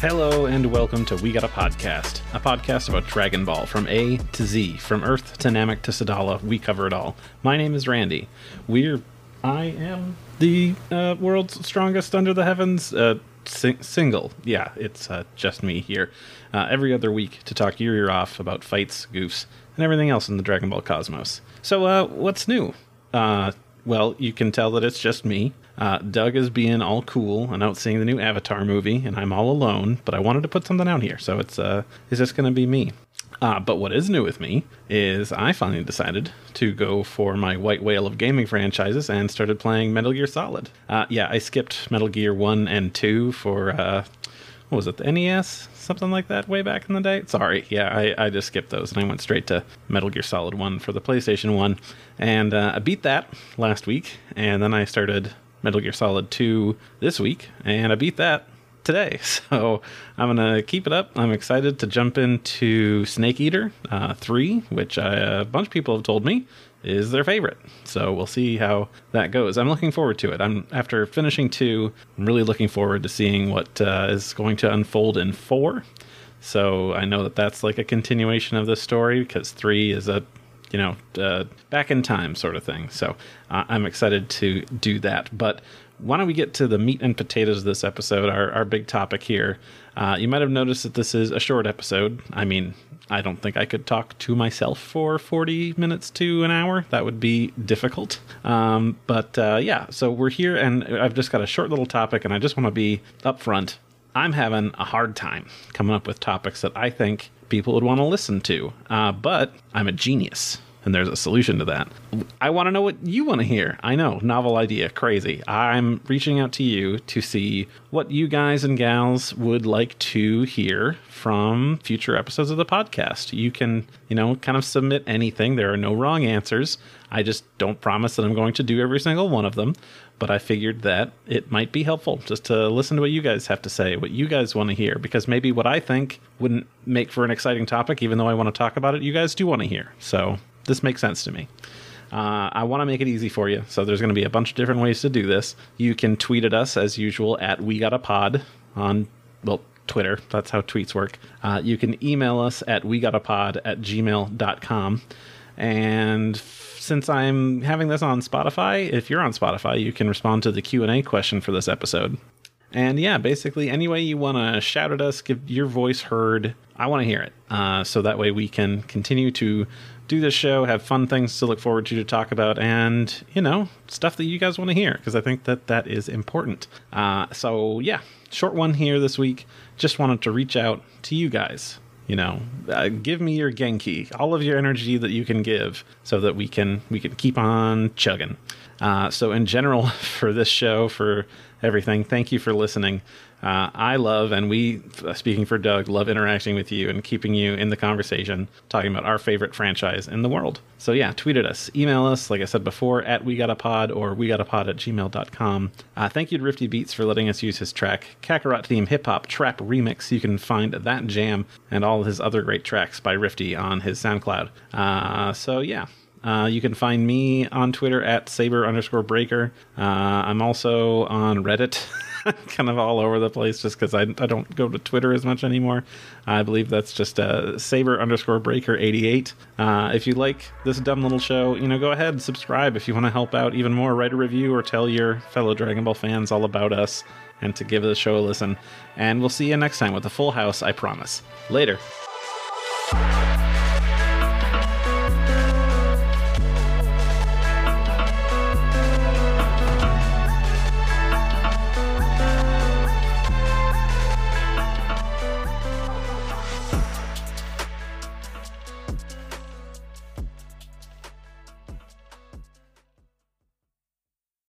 Hello and welcome to We Got a Podcast, a podcast about Dragon Ball from A to Z, from Earth to Namek to Sadala. We cover it all. My name is Randy. We're I am the uh, world's strongest under the heavens. Uh, sing- single, yeah, it's uh, just me here uh, every other week to talk your ear off about fights, goofs, and everything else in the Dragon Ball cosmos. So, uh, what's new? Uh, well, you can tell that it's just me. Uh, Doug is being all cool and out seeing the new Avatar movie, and I'm all alone. But I wanted to put something out here, so it's uh, it's just going to be me. Uh, but what is new with me is I finally decided to go for my white whale of gaming franchises and started playing Metal Gear Solid. Uh, yeah, I skipped Metal Gear 1 and 2 for, uh, what was it, the NES? Something like that way back in the day? Sorry, yeah, I, I just skipped those and I went straight to Metal Gear Solid 1 for the PlayStation 1. And uh, I beat that last week, and then I started Metal Gear Solid 2 this week, and I beat that today. So I'm going to keep it up. I'm excited to jump into Snake Eater uh, 3, which I, a bunch of people have told me is their favorite. So we'll see how that goes. I'm looking forward to it. I'm after finishing 2, I'm really looking forward to seeing what uh, is going to unfold in 4. So I know that that's like a continuation of the story because 3 is a you know, uh, back in time sort of thing. So uh, I'm excited to do that. But why don't we get to the meat and potatoes of this episode, our, our big topic here? Uh, you might have noticed that this is a short episode. I mean, I don't think I could talk to myself for 40 minutes to an hour. That would be difficult. Um, but uh, yeah, so we're here, and I've just got a short little topic, and I just want to be upfront. I'm having a hard time coming up with topics that I think people would want to listen to, uh, but I'm a genius and there's a solution to that. I want to know what you want to hear. I know, novel idea, crazy. I'm reaching out to you to see what you guys and gals would like to hear from future episodes of the podcast. You can, you know, kind of submit anything. There are no wrong answers. I just don't promise that I'm going to do every single one of them, but I figured that it might be helpful just to listen to what you guys have to say, what you guys want to hear, because maybe what I think wouldn't make for an exciting topic, even though I want to talk about it, you guys do want to hear. So this makes sense to me. Uh, I want to make it easy for you, so there's going to be a bunch of different ways to do this. You can tweet at us as usual at We Got a Pod on well Twitter. That's how tweets work. Uh, you can email us at we got a pod at gmail.com. And since I'm having this on Spotify, if you're on Spotify, you can respond to the Q&A question for this episode. And yeah, basically, any way you want to shout at us, give your voice heard, I want to hear it. Uh, so that way we can continue to do this show, have fun things to look forward to to talk about, and, you know, stuff that you guys want to hear, because I think that that is important. Uh, so yeah, short one here this week. Just wanted to reach out to you guys. You know, uh, give me your Genki, all of your energy that you can give, so that we can we can keep on chugging. Uh, so in general, for this show, for everything, thank you for listening. Uh, I love, and we, uh, speaking for Doug, love interacting with you and keeping you in the conversation, talking about our favorite franchise in the world. So yeah, tweet at us, email us, like I said before, at we got a pod or we got a pod at gmail.com. Uh, thank you to Rifti Beats for letting us use his track, Kakarot theme hip hop trap remix. You can find that jam and all his other great tracks by Rifti on his SoundCloud. Uh, so yeah, uh, you can find me on Twitter at saber underscore breaker. Uh, I'm also on Reddit. kind of all over the place just because I, I don't go to Twitter as much anymore. I believe that's just uh, saber underscore breaker 88. Uh, if you like this dumb little show, you know, go ahead and subscribe if you want to help out even more. Write a review or tell your fellow Dragon Ball fans all about us and to give the show a listen. And we'll see you next time with a full house, I promise. Later.